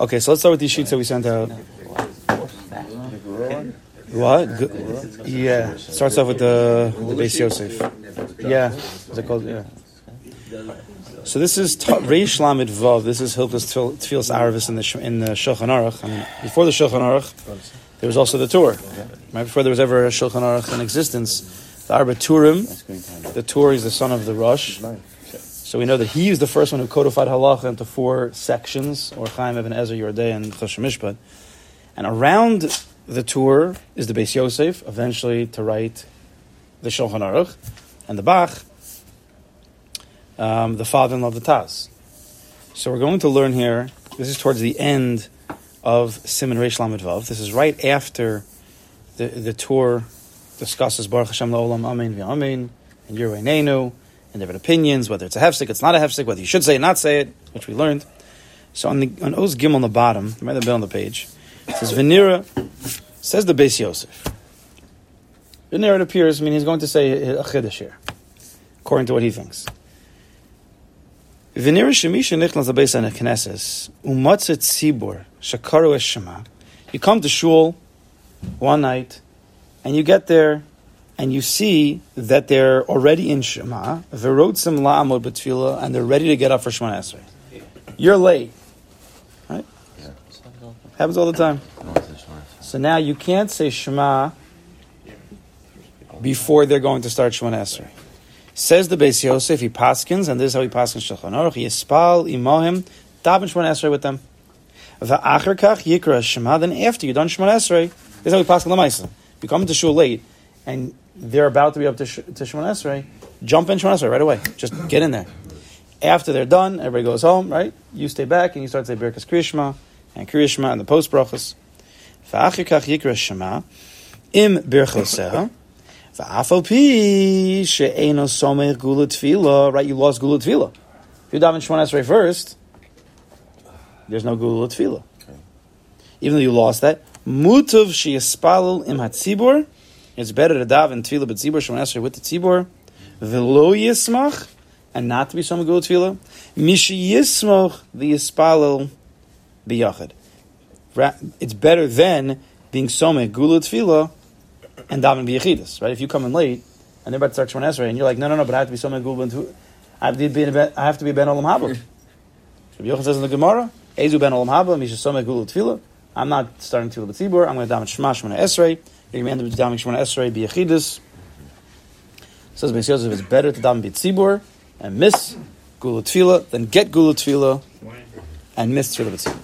Okay, so let's start with these sheets that we sent out. What? Yeah, starts off with the the Beis Yosef. Yeah, is it called? Yeah. So this is Reish Lamed Vav. This is Hilchas Tfil- Tfilas Aravis in the in the Shulchan Aruch. Before the Shulchan Aruch, there was also the Tur. Right before there was ever a Shulchan Aruch in existence, the Arba Turim, the Tur is the son of the Rosh. So we know that he is the first one who codified halacha into four sections, Orach Chaim Even HaEzer, Yordei, and Choshen Mishpat. And around the Tur is the Beis Yosef, eventually to write the Shulchan Aruch, and the Bach, um, the father-in-law of the Taz. So we're going to learn here. This is towards the end of Siman Reish Lamed Vav. This is right after the the Tur discusses Baruch Hashem La'olam Amen V'Amen and Yerwei Neinu and different opinions whether it's a hefsek, it's not a hefsek, whether you should say it, not say it, which we learned. So on the on Oz Gim on the bottom, right bill on the page, it says Venira says the Beis Yosef. Venira it appears. I mean, he's going to say a chiddush here, according to what he thinks. Venira shemisha nichnas abeis knesses umatzet tzibur shakaru es shema. You come to shul one night, and you get there, and you see that they're already in Shema, verotzim la'amod b'tfila, and they're ready to get up for Shema Esrei. You're late, right? Happens all the time. So now you can't say Shema before they're going to start Shema Esrei. Says the Beis Yosef, he paskins, and this is how he paskins Shulchan Aruch, yispal imohim, daven Shema Esrei with them. Va'acher kach yikra Shema, then after you're done Shema Esrei, this is how we paskin l'maisa. You come into shul late, and they're about to be up to, sh- to Shemon Esrei, jump in Shemon Esrei right away. Just get in there. After they're done, everybody goes home, right? You stay back and you start to say Birkas Kriyashma and Kriyashma and the post brachas. V'achir kach yikra Shema im birchoseha v'afal pi she'eno somech gula tefillah. Right, you lost gula tefillah. If you daven Shemon Esrei first, there's no gula tefillah. Even though you lost that, mutav she'yispalel im hatzibur. It's better to daven tefillah b'tzibur Shemon Esrei with the tzibur. V'lo yismach and not to be some gula tefillah. Mishi yismach the yispalel biyachid. Ra- It's better than being some gula tefillah and daven biyachidus. Right? If you come in late and they're about to start Shemon Esrei and you're like, no, no, no, but I have to be some gula tefillah. I have to be ben- I have to be a ben olam haba. Rabbi Yochanan says in the Gemara, Ezu ben olam haba misha some gula tefillah. I'm not starting tefillah b'tzibur. I'm going to daven shema Shemon Esrei. You're commanded to daven Shemon Esrei biyachidus. Says Beis Yosef, it's better to daven b'tzibur and miss gula tefillah than get gula tefillah and miss tefillah b'tzibur.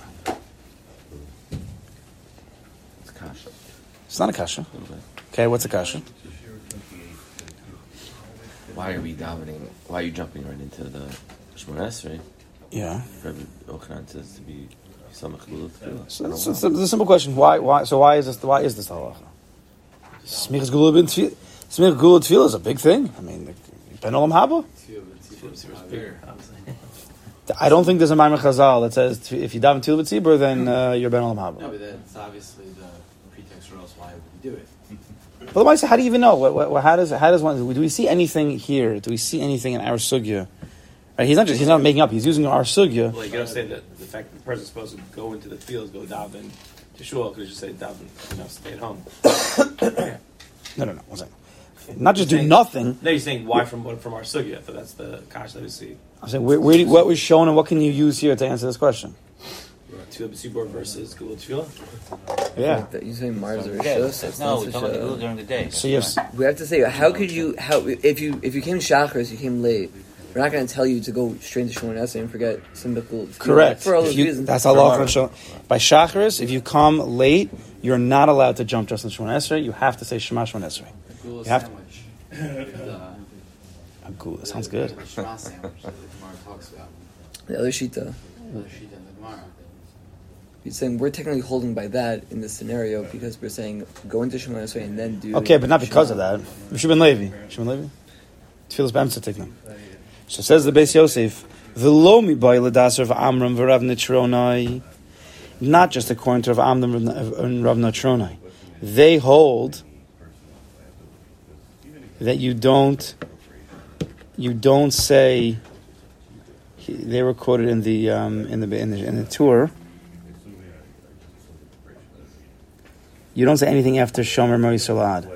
It's kasha. It's not a kasha. Okay, what's a kasha? Why are we davening? Why are you jumping right into the Shemon Esrei? Yeah. Rabbi Yochanan says to be samach gula tefillah. So it's, it's, it's a simple question. Why? Why? So why is this? Why is this halacha? Smichas gula ben tefillah. Smichas gula tefillah is a big thing. I mean, ben olam haba. I don't think there's a Maimon Chazal that says if you daven tefillah b'tzibur, then uh, you're ben olam No, but that's obviously the pretext for else why would you do it? But why? How do you even know? What, what, how does how does one? Do we see anything here? Do we see anything in our sugya? Right, he's not just he's not making up. He's using our sugya. Like you don't say that the fact that the person's supposed to go into the fields, go daven to shul, could just say daven, you know, stay at home. No, no, no. One second. Not just do nothing. No, you're saying why from from our sugya? So that's the kash that we see. I'm saying where, where, do- what was shown and what can you use here to answer this question? Tefillah b'tzibur versus gula tefillah. Yeah. That you say Mars or Yeah, Shos, that's that's no, not we're such talking about the a- Gula during the day. So you have, We have to say, how could you? How if you if you came Shachris, you came late. We're not going to tell you to go straight to Shemon Esrei and forget Simbical. Correct. For all If those you- reasons. that's Allah. Show. By Shacharis, if you come late, you're not allowed to jump just in Shemon Esrei. You have to say Shema Shemon Esrei. Gula You have to- sandwich. the Cool. That sounds good. Shema sandwich that the Gemara talks about. The other Shita. Another sheet in the Gemara. He's saying we're technically holding by that in this scenario because we're saying go into Shemon Esrei and then do. Okay, but not because Shema. of that. Shimon Levi. Shimon Levi. Tefillas b'emtza tiknam. So says the Beis Yosef, "V'lo mi boy l'daser v'amram v'rav nitronai." Not just according to Rav Amram and Rav Nitronai. They hold that you don't, you don't say. They were quoted in the um, in the in the in the Tur. you don't say anything after Shomer Moisalad.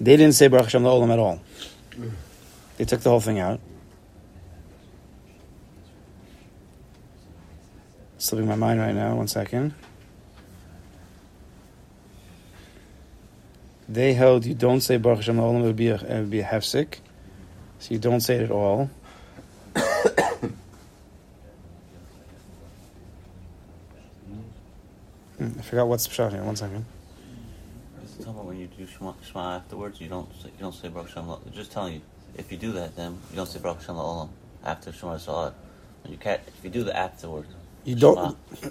They didn't say Baruch Hashem Olam at all. They took the whole thing out. Slipping my mind right now. One second. They held you don't say Baruch Hashem Olam. It would be a, it would be a hefsek. So you don't say it at all. Hmm, I forgot what's pshat here. One second. It's talking about when you do Shema afterwards, you don't say, you don't say Baruch Shem. Just telling you, if you do that, then you don't say Baruch Shem Olam after Shema Salat. You can't. If you do the afterwards, You don't. Shema,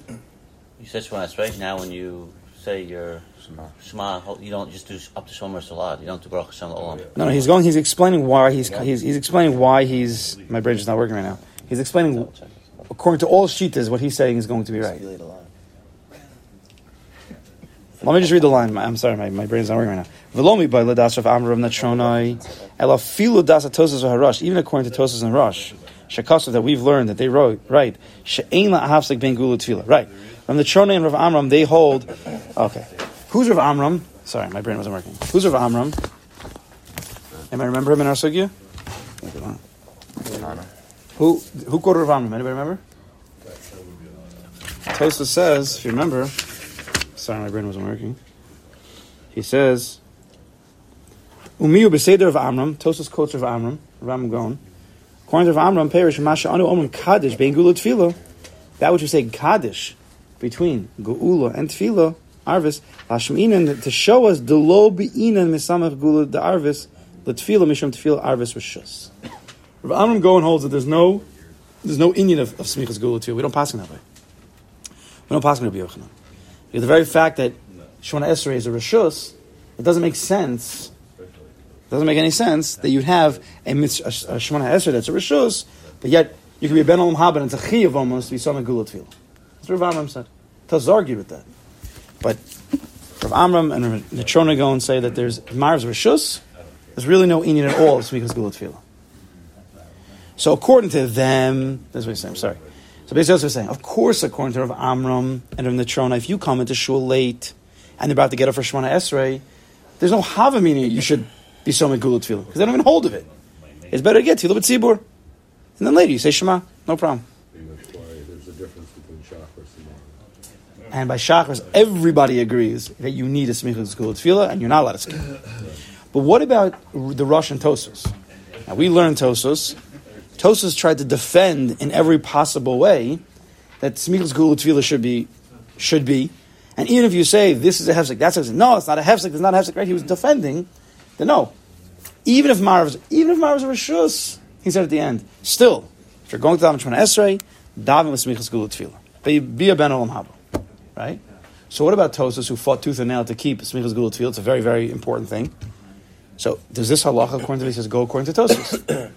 you said Shema right now. When you say your Shema. Shema, you don't just do up to Shema Salat. You don't do Baruch Shem Olam. No, no, he's going. He's explaining why he's he's, he's explaining why he's. My brain is not working right now. He's explaining, according to all shitas, what he's saying is going to be right. Let me just read the line. I'm sorry, my, my brain's not working right now. Velomi by Ladas of Amr of Natronai, Ela Filu Das Tosas Harash, even according to Tosas and Rosh, Shakasa that we've learned that they wrote, right, She'ain La Ahavsik Ben Tfila, right. From the Tronai and Rav Amram, they hold, okay. Who's Rav Amram? Sorry, my brain wasn't working. Who's Rav Amram? Anybody remember him in our sugya? Who who quoted Rav Amram? Anybody remember? Tosa says, if you remember, sorry, my brain wasn't working. He says, Umiyu b'seder of Amram. Tosa's quotes of Amram. Ram going. According to Amram, perish masha anu omrim kaddish bein gula tefillah. That which you say kaddish between geula and tefillah arvis lashminan to show us the lo beinan misamach gula the arvis the tefillah mishum tefillah arvis rishus. Rav Amram go and holds that there's no there's no inyan of, of smichas gula tefillah. We don't pass him that way. We don't pass him to Yochanan. The very fact that Shemona Esrei is a rishus, it doesn't make sense. It doesn't make any sense that you'd have a, mitz- a, a Shemona Esrei that's a rishus, but yet you could be a Ben Olam Haba and it's a chiyav almost to be some gula tefillah. That's what Rav Amram said. Taz argued with that. But Rav Amram and Rav Netrona go and say that there's Marv's Rishus, there's really no inyan at all of Smichas Gula Tefillah. So according to them, that's what he's saying, sorry. So basically that's he's saying. Of course, according to Rav Amram and Rav Netrona, if you come into shul late and they're about to get up for Shemona Esrei, there's no Hava meaning you should be so Gula Tefillah, because they don't even hold of it. It's better to get Tefillah B'tzibur. And then later you say Shema, no problem. Chakras and by Shachris, everybody agrees that you need a smichas school tefillah, and you're not allowed to skip. But what about the Russian Tosos? Now we learned Tosos. Tosos tried to defend in every possible way that smichas school tefillah should be, should be. And even if you say this is a hefsek, that's a hefsek. No, it's not a hefsek. It's not a hefsek. Right? He was defending. Then no. Even if Marav, even if Marav was a rishus, he said at the end, still, if you're going to Daven Shemona Esrei, daven with smichas school tefillah. Be, a ben olam haba right? So what about Tosos who fought tooth and nail to keep Smichas Gula Tefillah? It's a very, very important thing. So does this halacha, according to this, says go according to Tosos?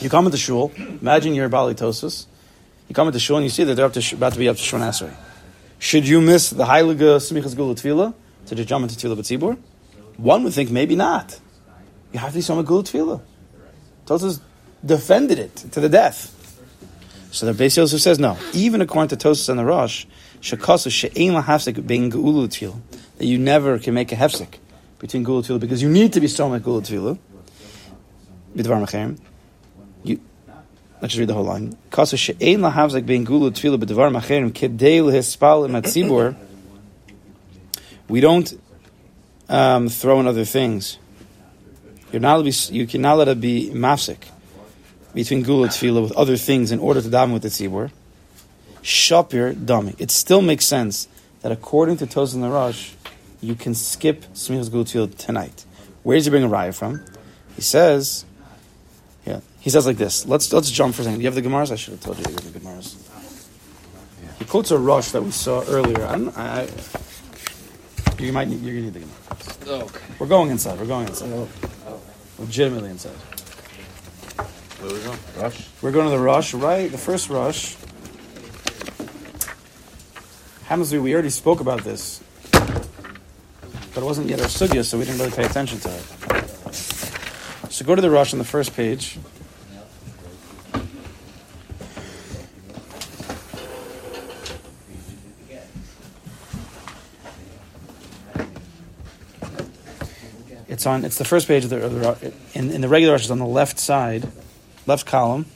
You come into shul, imagine you're Bali Tosos, you come into shul and you see that they're to, about to be up to Esrei. Should you miss the Heilige Smichas Gula Tefillah to just jump into Tefillah B'tzibur? One would think maybe not. You have to be Smichas Gula Tefillah. Tosos defended it to the death. So the Beis Yosef says no. Even according to Tosos and the Rosh, shekasu she'ein lahafsek bein geulu tefillah, that you never can make a hefsek between gula tefillah because you need to be strong at gula tefillah. You. Let's just read the whole line. Kasu she'ein lahafsek bein gula tefillah b'dvar mecherim kedei lehispal im hatzibur. We don't um, throw in other things. You're not you cannot let it be mafsek between gula tefillah with other things in order to daven with the tzibur. Shapir dami. It still makes sense that according to Toz and the Rosh, you can skip smichas gula tefillah tonight. Where does he bring a raya from? He says, he says like this. Let's let's jump for a second. Do you have the Gemaras? I should have told you you have the Gemaras. He quotes a Rosh that we saw earlier. I don't. I, I, you might need, you're gonna need the Gemara. Okay. We're going inside. We're going inside. Oh. Legitimately inside. Where we going? Rosh? We're going to the Rosh, right? The first Rosh. Hamzu, we already spoke about this, but it wasn't yet our sugya, so we didn't really pay attention to it. So go to the Rosh on the first page. It's on. It's the first page of the, of the in, in the regular Rosh. It's on the left side, left column.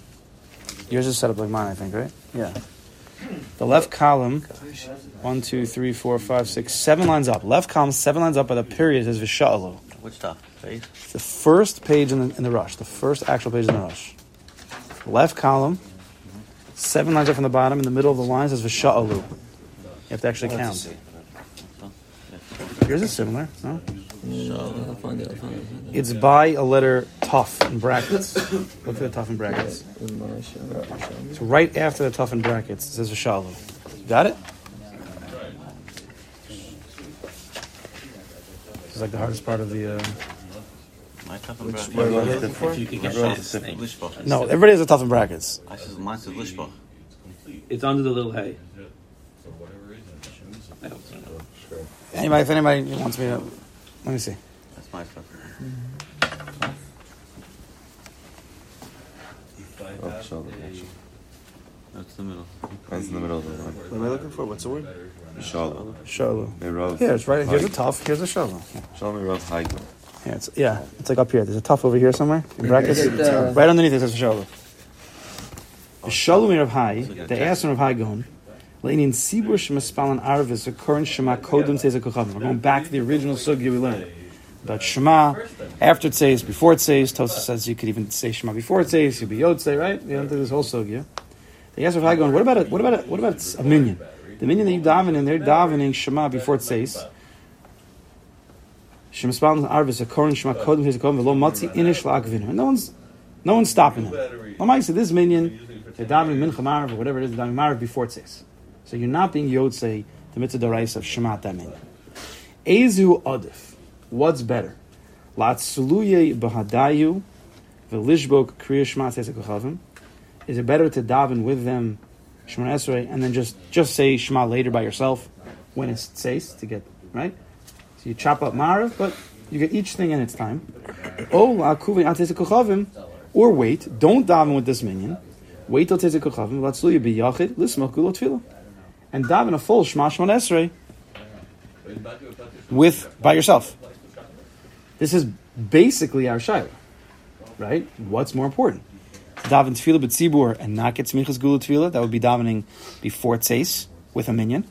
Yours is set up like mine, I think, right? Yeah. The left column, one, two, three, four, five, six, seven lines up. Left column, seven lines up by the period says Visha'alu. Which stuff? Face? The first page in the, in the Rosh, the first actual page in the Rosh. Left column, seven lines up from the bottom. In the middle of the line says Visha'alu. You have to actually count. Yours is similar, no? I'll find it. I'll find it. It's by a letter tough in brackets. Look for the tough in brackets. In. So right after the tough in brackets, it says Vishalu. Got it? This is like the hardest part of the. Uh... My tough and What are you looking for? If you could get Everyone's this different. thing. Lishbach. No, everybody has a tough in brackets. I said mine says Lishbach. It's under the little hay. I hope so. Anybody, if anybody wants me to, let me see. That's my stuff. Oh, shoulder. That's the middle. That's in the middle of the line. What am I looking for? What's the word? Shoulder. Shalu. Mirov. Yeah, it's right. Here's a tough. Here's a shalu. Yeah. Shoulder Mirov Haiko. Yeah, it's yeah. It's like up here. There's a tough over here somewhere in brackets. Is it, uh, right underneath it says shalu. The shalom of Hai. The asking of Hai Leinin sibur shemaspalan arvis a current shema kodem says a kochavim. We're going back to the original sugya we learned about shema after it says before it says. Tosa says you could even say shema before it says. You'll be yotze right. You don't do this whole sugya. The asking of Hai Gaon. What about it? What about it? What about a minyan? The minyan that you daven in, they're davening shema before it says. Shemaspal Arvis a Koran Shema Kodem His Kodem Velo Matzi Inish La'akvinu. No one's no one's stopping him. Lamaisa, this minyan, they're davening Mincha Marav or whatever it is, davening Marav before it says. So you're not being Yotzei the mitzvah daraisa of Shemat minyan. Ezu Adif. What's better? Latsuluye Bahadayu Velishbok Kriya Shema. Is it better to daven with them Shema Esrei and then just just say Shema later by yourself when it says to get right? So you chop up Marav, but you get each thing in its time. Or wait, don't daven with this minion. Wait till tese kochavim, latzluya biyachid, lismach gulot tefillah. And daven a full shema shema esrei with, by yourself. This is basically our shaila, right? What's more important? Daven tefillah b'tzibur and not get smichas gulot tefillah, that would be davening before says with a minyan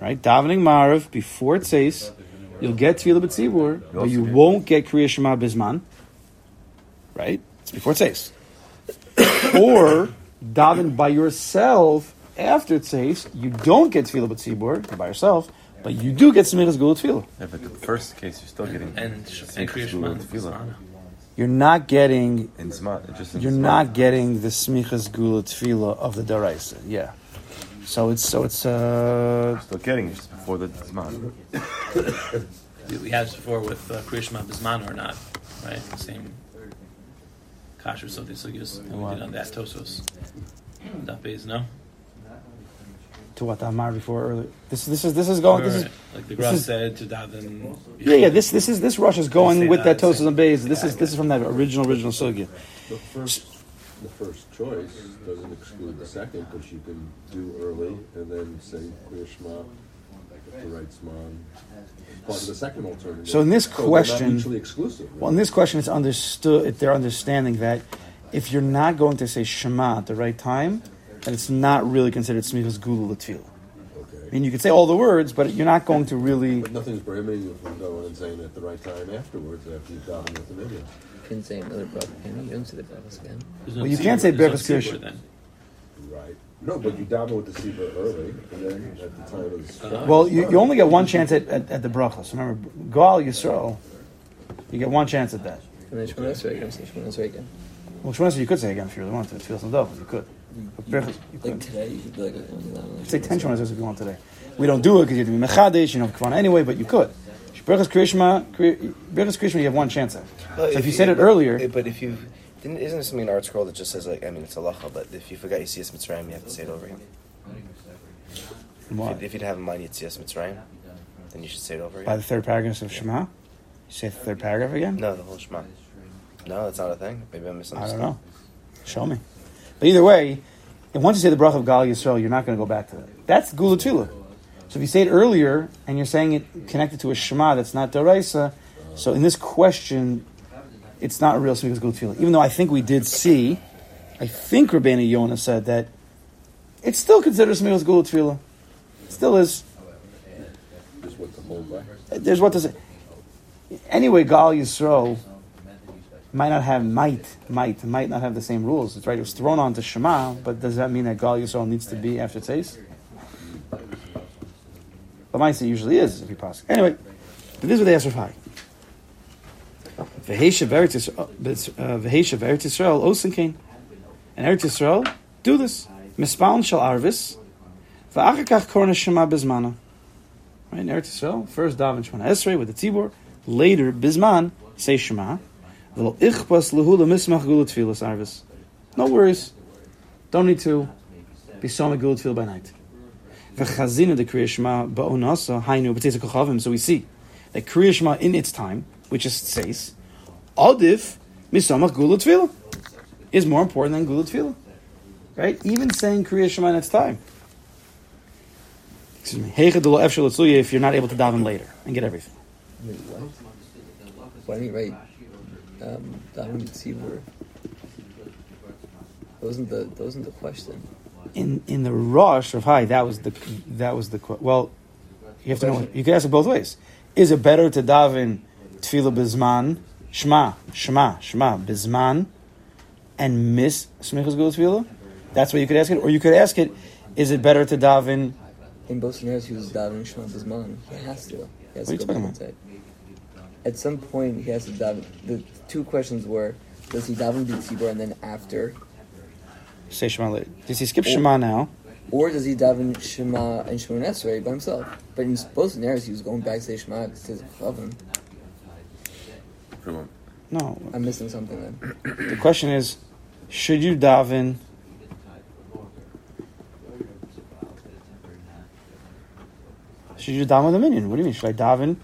right? Davening Marav before says you'll get Tefillah B'tzibur, but you won't get Kriya Shema Bisman, right? It's before says. or daven by yourself after it says you don't get Tefillah B'tzibur by yourself, but you do get Semichas Gula Tefillah. Yeah, but the first case, you're still getting And and Smichas Gula Tefillah. You're not getting in Zman. Just in you're Zman. not getting the Smichas Gula Tefillah of the Daraisa. Yeah. So it's so it's uh Still getting it just before the Zman. We- We had this before with uh, Kriya Bisman or not, right? Same kasher so this sugyas that we did on that Tosos. That base, no? To what I Amar before earlier. This this is this is going this is like the this said to daven. Yeah, yeah. This this is this Rosh is going with that that, Tosas say- and Bays. This is this is from that original original sugya. The first, the first choice doesn't exclude the second, because you can do early and then say Clear Shema, the right Shman, part of the second alternative. So in this they're question- mutually exclusive. Well, in this question, it's understood. They're understanding that if you're not going to say Shema at the right time, then it's not really considered Smichas Gula Latfil. I mean, you can say all the words, but you're not going to really. But nothing's prohibiting you from going and saying it at the right time afterwards, after you've gotten with the video. You can say another bracha. Can you? You don't say the brachas again. No Well, you can't say there's no Birchas Kriya. then. Right. No, but you daven with the Sefer early, and then at the time of the. Well, you, you only get one chance at, at, at the brachas. Remember, Gal Yisrael, you get one chance at that. And then Shemona again. Say Shemona again. Well, Shemona you could say again if you really wanted to. It feels no. You could. But Birchas, you Like today, you could be like, oh, Say ten Shemona if you want today. We don't do it because you have to be mechadish, you know, kavana anyway, but you could. Birchas Krishma, Birchas Krishma, you have one chance at. So if you said it earlier, But if you didn't, isn't there something in ArtScroll that just says like I mean it's a lacha, but if you forgot Yitzias Mitzrayim, you have to say it over again. why? If, if you'd have in mind Yitzias Mitzrayim, then you should say it over by the third paragraph of Shema, you say the third paragraph again. No, the whole Shema. No, that's not a thing. Maybe I'm I misunderstanding. don't know. Show me. But either way, if once you say the bracha of Gal Yisrael, you're not going to go back to that. That's Gula Tula. So if you say it earlier and you're saying it connected to a Shema that's not Daraisa, So in this question, it's not a real Smichas Gula Tefillah. Even though I think we did see, I think Rabbeinu Yonah said that it's still considered Smichas Gula. It still is. Just what the whole way. There's what to say. Anyway, Gal Yisrael might not have might might might not have the same rules. It's right. It was thrown onto Shema, but does that mean that Gal Yisrael needs to be after? But might usually is if you pass. Anyway, this is what they asked for Hai. V'heisha Eretz Yisrael, uh. And Eretz Yisrael, do this. Mispalin shal arvis, v'achakach korna Shema bezmana. Right, Eretz Yisrael, first daven Shemona Esrei with the tzibur, later Bisman say Shema. No worries. Don't need to be so gula tefillah by night. So we see that Kriya Shema in its time, which is says, adif misamach gula tefillah is more important than gula. Right? Even saying Kriya Shema in its time. Excuse me. If you're not able to daven later and get everything. Um, Daven Tzibur? That wasn't the that wasn't the question. In in the Rosh of Hai, that was the that was the well. You have to know. You can ask it both ways. Is it better to daven tefillah bizman, shema, shema, shema bizman, and miss smichas gula tefillah? That's what you could ask it, or you could ask it. Is it better to daven? In both scenarios, he was davening Shema Bisman. He has to. He has What are you talking back inside. At some point, he has to daven. The two questions were: Does he daven B'tzibur and then after, Say shema later. Does he skip shema now? or does he daven Shema and Shemon Esrei by himself? But in both scenarios, he was going back to say Shema to say Chavim. No. I'm missing something then. The question is, should you daven? Should you daven with a minyan? What do you mean? Should I daven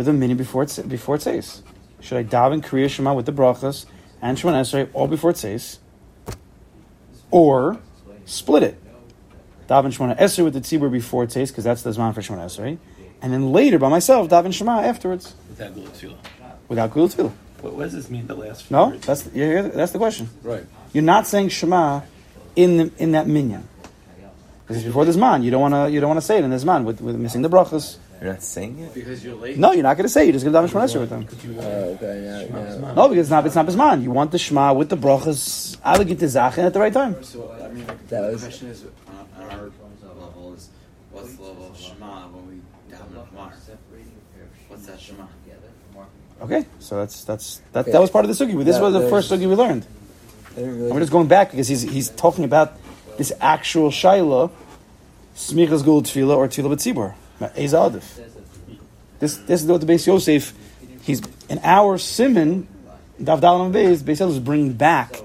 with a minyan before it before it says? Should I daven Kriya Shema with the brachas and Shemon Esrei all before it says, or split it? Daven Shemon Esrei with the tzibur before it says because that's the zman for Shemon Esrei, and then later by myself daven Shema afterwards Without Gula Tefillah. without Gul Tefillah. What, what does this mean? The last few No, words? that's yeah, that's the question. Right. You're not saying Shema in the, in that minyan. Because it's before the Zman. You don't want to you don't want to say it in the Zman with, with missing the brachas. You're not saying it? Because you're late. No, you're not going to say. it. You're just going to daven Shema Esrei with them. Uh, oh, okay, yeah, yeah. No, because it's not it's not Bisman. You want the Shema with the brachas aligit zachin at the right time. So I mean, like, That the was- question is on, on our level is what's the level of Shema when we daven Gemara? What's that Shema? Okay, so that's that's that, that was part of the sugi. This That- was the first sugi we learned. I didn't we're just going back because he's he's talking about this actual shaila, smichas gul tefillah or tefillah b'tzibur. Adif. This this is what the Beis Yosef. He's in our siman. Dav Dalam Beis. Beis Yosef is bringing back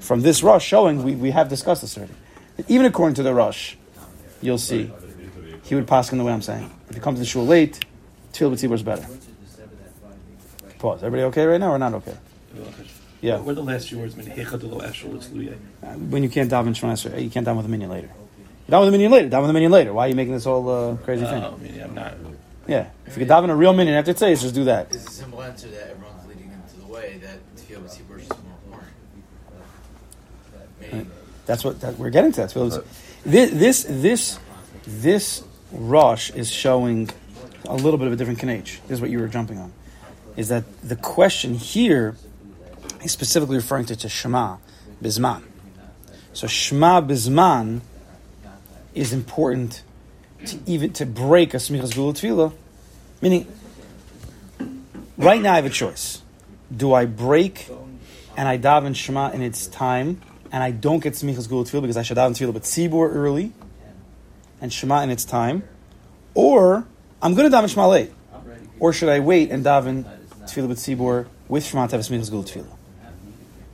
from this Rosh, showing we, we have discussed this already. Even according to the Rosh, you'll see he would pass in the way I'm saying. If you come to the shul late, tefillah b'tzibur is better. Pause. Everybody okay right now or not okay? Yeah. What are the last few words? Tzluye. Uh, when you can't daven Shemona you can't daven with a minyan later. You daven with a minyan later. Daven with a minyan later. Why are you making this whole uh, crazy thing? Oh, I mean, I'm not. Yeah, if you can daven a real minyan after today's, just do that. It's a simple answer that everyone's leading into the way that Tefillah B'Tzibur is just more important. Meaning, That's what that, we're getting to. That's what this, this this this Rosh is showing a little bit of a different kinage. This is what you were jumping on. Is that the question here is specifically referring to, to Shema Bisman. So Shema Bisman is important to even to break a Smichas Gula Tefillah. Meaning, right now I have a choice. Do I break and I daven Shema in its time, and I don't get Smichas Gula Tefillah because I should daven Tefillah but Tzibur early, and Shema in its time, or I'm going to daven Shema late, or should I wait and daven Tefillah but Tzibur with Shema to have Smichas Gula Tefillah?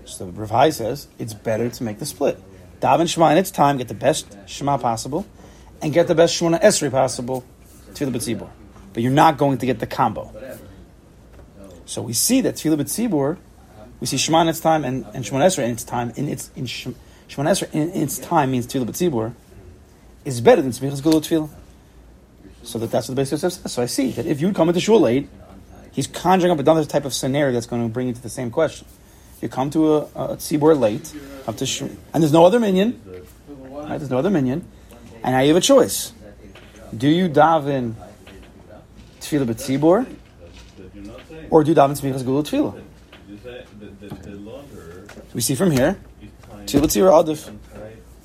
So Rav Hai says it's better to make the split. Daven Shema in its time, get the best Shema possible, and get the best Shemona Esri possible to the B'tzibur. But you're not going to get the combo. So we see that Tefillah B'tzibur, we see Shema in its time and, and Shemona Esrei in its time, in its in Shem, Shemona Esrei in, its time means Tefillah B'tzibur, is better than Smichas Gula Tefillah. So that that's what the basis says. So I see that if you come into shul late, He's conjuring up another type of scenario that's going to bring you to the same question. You come to a, a tzibur late, up to sh- and there's no other minyan. Right? There's no other minyan, and now you have a choice. Do you daven tefillah b'tzibur, or do you daven smichas gula tefillah? We see from here, tefillah b'tzibur adif,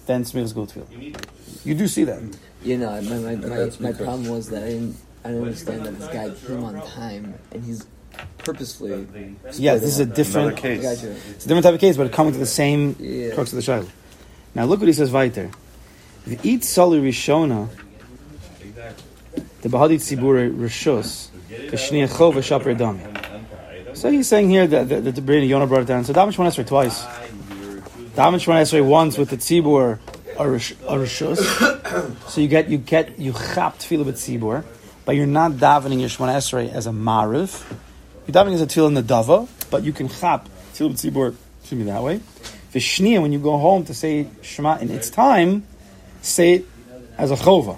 then smichas gula tefillah. You do see that. You know, my my, my, my problem was that I didn't I didn't understand that this guy came on time and he's purposefully. Yes, this is a different. case. Gotcha. It's a different type of case, but it comes to the same Yeah. crux of the shiloh. Now look what he says weiter. Eat soli rishona. The bahadi tzibur rishus. Kashniya chova shaper dami. So he's saying here that the, the, the Yonah brought it down. So Daven Shemon Esrei twice. Daven Shemon Esrei once with the tzibur a rish- a rishus. So you get you get you chap tefillah with tzibur, but you're not davening your Shemon Esrei as a mariv. You're davening as a tefillah in the dava, but you can chap tefillah with tzibur. Excuse me that way. The shnia when you go home to say Shema in its time, say it as a chova.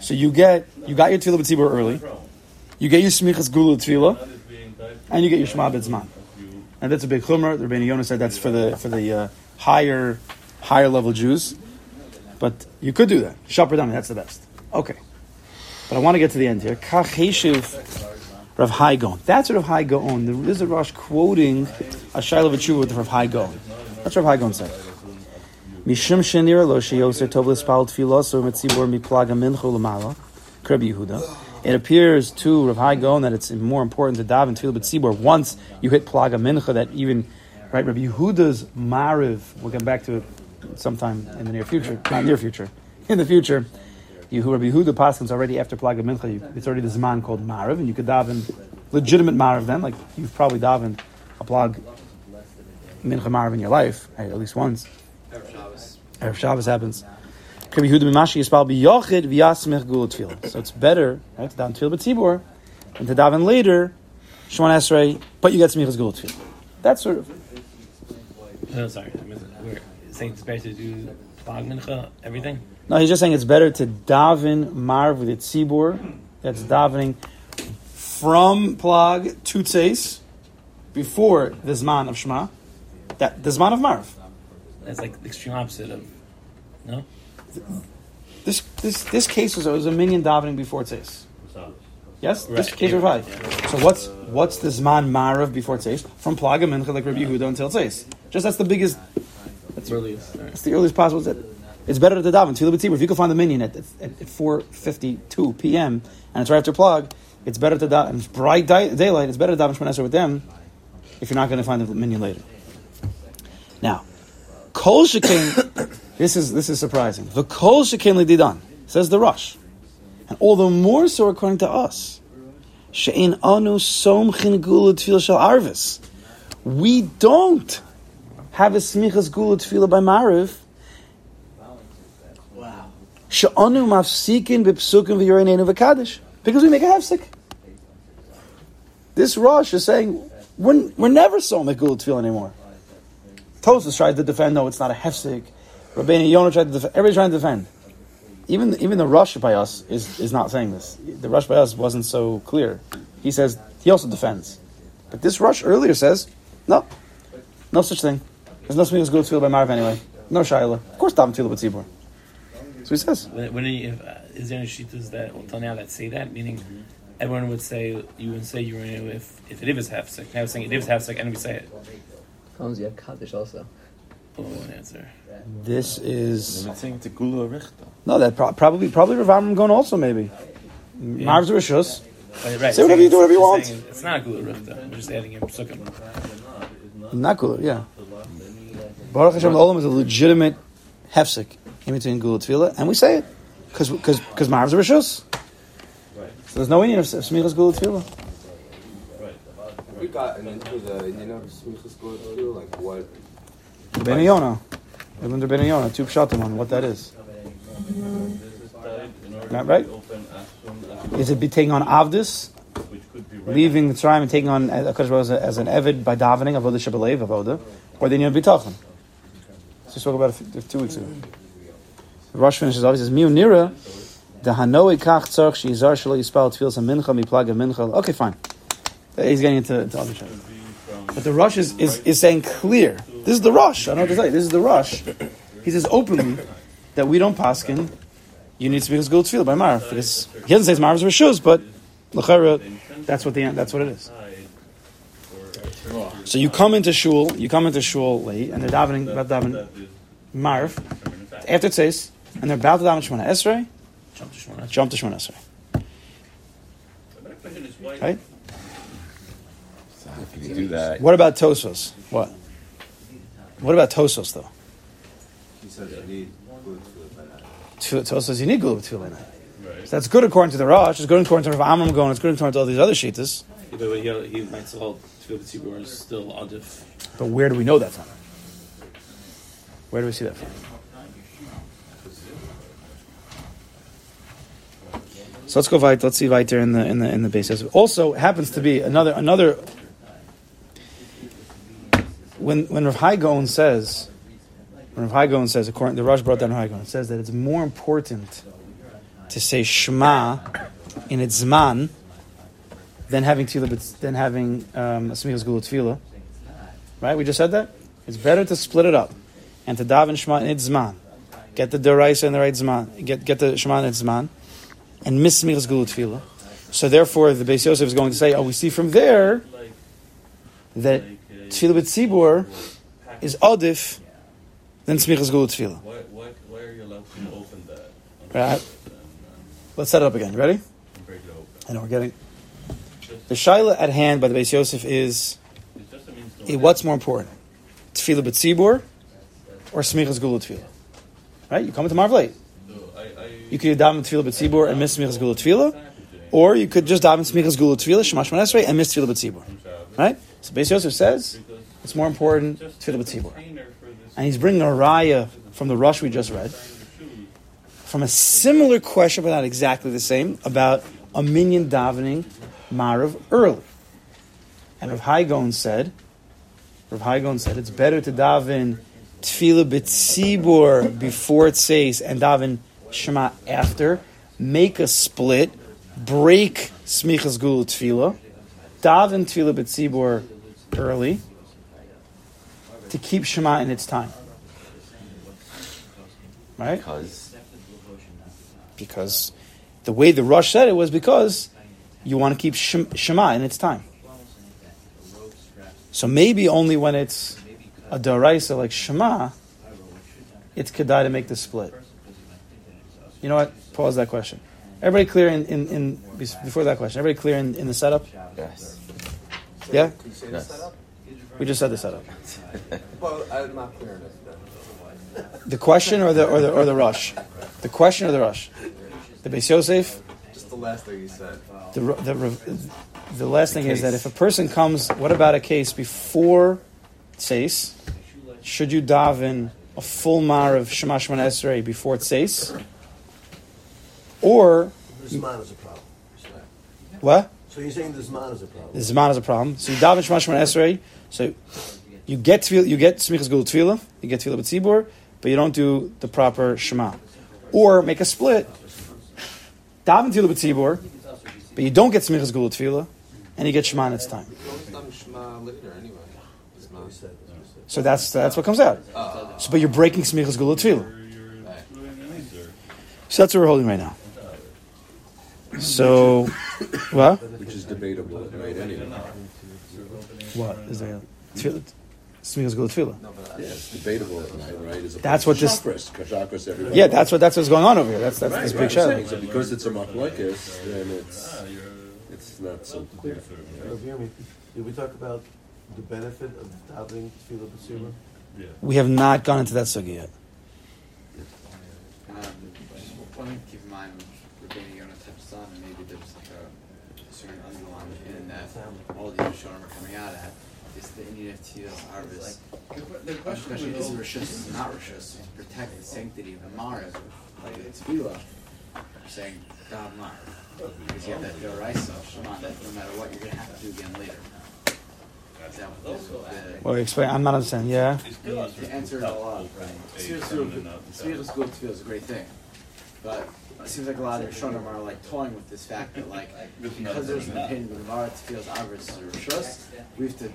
So you get you got your tefillah b'tzibur early, you get your smichas gula tefillah, and you get your shema b'tzman. And that's a big chumrah. The Rebbeinu Yonah said that's for the for the uh, higher higher level Jews, but you could do that. Shaper dami, that's the best. Okay, but I want to get to the end here. Rav Hai Gaon. That's what Rav Hai Gaon. There is Rosh quoting a Shiloh V'tshuva with Rav Hai Gaon. That's Rav Hai Gaon said. Mishum shenir lo sheyoser tov l'spal tfiloso mitzibor miplaga minchu l'mala. Kreb Yehuda. It appears to Rav Hai Gaon that it's more important to daven tefillah b'tzibor once you hit plaga mincha that even right Rabbi Yehuda's mariv. We'll get back to it sometime in the near future, not near future, in the future. Yehu Rabbi Yehuda paskins already after plaga mincha. It's already the zman called mariv, and you could daven legitimate mariv then, like you've probably davened a plag mincha mariv in your life, right, at least once. Erev Shabbos. Erev Shabbos happens. So it's better right, to daven tefillah b'tzibor than to daven later Shemon Esrei, but you get smichas gula tefillah. That's sort of No, Oh, sorry. I mean, we're saying it's better to do plag mincha, everything. No. He's just saying it's better to daven marv with its tzibor. That's davening from plag to tzeis before the zman of Shema. That the zman of marv. That's like the extreme opposite of. No? This this this case was, was a minyan davening before tzeis. Yes, this case of yeah. So what's what's the zman marv before tzeis from plaga mincha like Rabbi Yehuda until tzeis? Just that's the biggest. That's earliest. Right. That's the earliest possible. It's better to daven tefillah b'tzibur. If you can find the minyan at, at, at four fifty two p.m. and it's right after plug, it's better to daven. It's bright di- daylight. It's better to daven Shemon with them if you're not going to find the minyan later. Now, kol shekin. this is this is surprising. The kol shekin lididan says the Rosh. And all the more so according to us. She'in anu somchin gula tefillah shel arvis. We don't have a smichas gula tefillah by Mariv. She'anu mafsikin b'psukim v'yoreneinu v'kadish. Because we make a hefsek. This Rosh is saying, we're, we're never so gula tefillah anymore. Tosus tried to defend, no, it's not a hefsek. Rabbeinu Yonah tried to defend, everybody's trying to defend. Even even the Rosh by us is, is not saying this. The Rosh by us wasn't so clear. He says he also defends, but this Rosh earlier says no, no such thing. There's no something that's good to by Marv anyway. No shaila. Of course, daven tefillah b'tzibur. So he says. When, when you, if, uh, is there any shitas that will tell now that say that? Meaning, everyone would say you would say you were if if it is hefsek. Now saying it is hefsek, and we say it. Problems you have Kaddish also. Oh, one answer. This is I'm saying to Gula Richta. no. That pro- probably probably Rav Amram Gaon also maybe. Marv's a rishus. Right, right. Say whatever you do, whatever you want. saying It's not gula richta. We're just adding in psukim. Not gula, yeah. Baruch Hashem, the Olam is a legitimate hefsek in between gula tefillah, and we say it because because because Marv's a rishus. So there's no inyan of smichas gula tefillah. We got an into the uh, inyan of Smichas Gula too, like what? Ben Yonah, Ibn Ben Yonah, two pshatim on what that is. Not right? Is it be taking on avdus, leaving the tribe and taking on uh, Akash Baruch as, an evid by davening avodah shabalev avodah, or then you bitachon? Let's just talk about it two weeks ago. The Rosh finishes off. He says, "Miu nira, the hanoi kach tzarch sheizar shelo yispal tefillas mincha miplaga mincha." Okay, fine. He's getting into, into other shit. But the Rosh is, is, is saying clear. This is the Rosh. I don't know what to you. This is the Rosh. He says openly that we don't paskin. You need to be his good tefillah by Marv. Because he doesn't say it's Marv's rishus, but l'chara, that's what the that's what it is. So you come into shul, you come into shul late, and they're davening davening Marv after it says, and they're about to daven Shemona Esrei. Jump to Shemona. Jump to Shemona Esrei. Right? So how can you do that? What about Tosos? What? What about Tosos though? He says you need good food by that. Tosos you need gulu tefillah. So that's good according to the Rosh. It's good according to Rav Amram Gaon. It's good according to all these other shitas. Either way, he, he might still Tefillah Tzibur is still adif. But where do we know that from? Where do we see that from? So let's go right. Let's see weiter in the in the in the basis. Also happens to be another another. When when Rav Hai Gaon says, when Rav Hai Gaon says, according the Rosh brought down Rav Hai Gaon, it says that it's more important to say Shema in its zman than having tefillah, than having um, smichas gula tefillah. Right? We just said that. It's better to split it up and to daven Shema in its zman. Get the deraisa in the right zman. Get get the Shema in its zman, and miss smichas gula tefillah. So therefore, the Beis Yosef is going to say, "Oh, we see from there that tefillah b'tzibur is adif than smichas gula tefillah." Why, why, why are you allowed to open that? Right. Let's set it up again. Ready? And break it open? I know we're getting the shaila at hand by the Beis Yosef is It just means no eh, what's more important, tefillah b'tzibur or smichas gula tefillah? Right? You come into Marv late. You could daven tefillah b'tzibur and miss smichas gula tefillah, or you could just daven smichas gula tefillah shemash manesrei and miss tefillah b'tzibur. Right? So Beis Yosef says it's more important tefillah b'tzibur, and he's bringing a raya from the Rosh we just read, from a similar question but not exactly the same about a minyan davening marav early. And Rav Hai Gaon said, Rav Hai Gaon said it's better to daven tefillah b'tzibur before it says and daven shema after. Make a split, break smichas gula tefillah, daven tefillah b'tzibur early to keep shema in its time. Right? Because Because the way the Rosh said it was because you want to keep Shema in its time. So maybe only when it's a Daraisa like Shema, it's Kedai to make the split. You know what? Pause that question. Everybody clear in, in, in before that question? Everybody clear in, in the setup? yes, Yeah? Can you say the Yes. setup? We just said the setup. Well, I'm not clear on it. The question or the or the or the Rosh? The question or the Rosh? The Beis Yosef? Just the last thing you said. The, the, the last thing is that if a person comes, what about a case before Tseis? Should you daven a full mar of Shema Shemana Esrei before Tseis? Or, The Zman is a problem. what? So you're saying the Zman is a problem? The Zman is a problem. So you daven Shema Shemana Esrei, so you get tefillah, you get Smichas Gul Tefillah, you get Tefillah B'tzibur, but you don't do the proper Shema. Or make a split, daven Tefillah B'tzibur, but you don't get Smichas Gul Tefillah, and you get Shema in its time. You always done Shema later anyway. Shema. So that's that's what comes out. So, but you're breaking smichas gula tefillah. So that's what we're holding right now. So, what? Which is debatable at night anyway. What is there? Tefillah, smichas gula tefillah. Yeah, it's debatable at night, right? As That's what to this- chakras, 'cause chakras everybody Yeah, that's what that's what's going on over here. That's that's Right, this right, big I'm shadow. So because it's a machlekes, then it's it's not so clear. Rav Yirmi, Did we talk about the benefit of davening tefillah b'tzibur? We have not gone into that sugi yet. Um, just one thing to keep in mind, we're being Yonah touched on, and maybe there's like a certain underlying in that all the Yishonim are coming out at, is the inyan of Tefillah harvest. Especially this is Rishus, this is not Rishus, to protect the sanctity of the Marav, like the Tefillah, you're saying, God Marav. Because you have that Doraisa, Shema, that no matter what, you're gonna have to do again later. Is that what this, uh, Well, explain. I'm not understanding. Yeah. to answer it all up, right? Spiritual school, spiritual feel is a great thing, but it seems like a lot of Rishonim are like toying with this fact that like because there's an opinion that Gemara feels avarice or rishus, we have to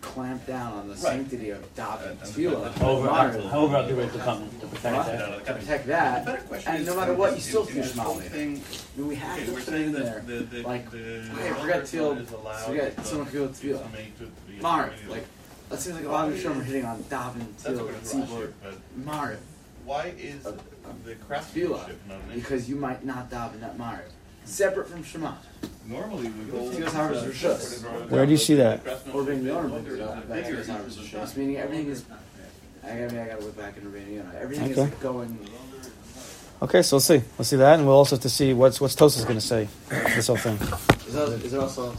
clamp down on the sanctity of daven tefillah. However, Gemara. however, I'll do it to come to protect What? that. To protect that, and no matter what, you still feel shmali. I mean, we have Okay, to put in there. the, the, Like, the hey, forget Arkansas tefillah, is allowed, forget someone feel it's tefillah. made to be Marv, like, that seems like a lot of Rishonim are hitting on daven That's what tefillah it's tzibur. Marv, why is the tefillah, craftsmanship not an because you might not daven that Maariv. Separate from Shema. Normally we hold. Tefillas arvis reshus. Where do you see that? Or being the owner brings it. That's Tefillas arvis reshus. Meaning everything is. I gotta, I gotta look back in Rabbeinu Yonah. Everything Okay. is going. Okay, so we'll see. We'll see that, and we'll also have to see what's what's Tosfos going to say. This whole thing. Is there, is there also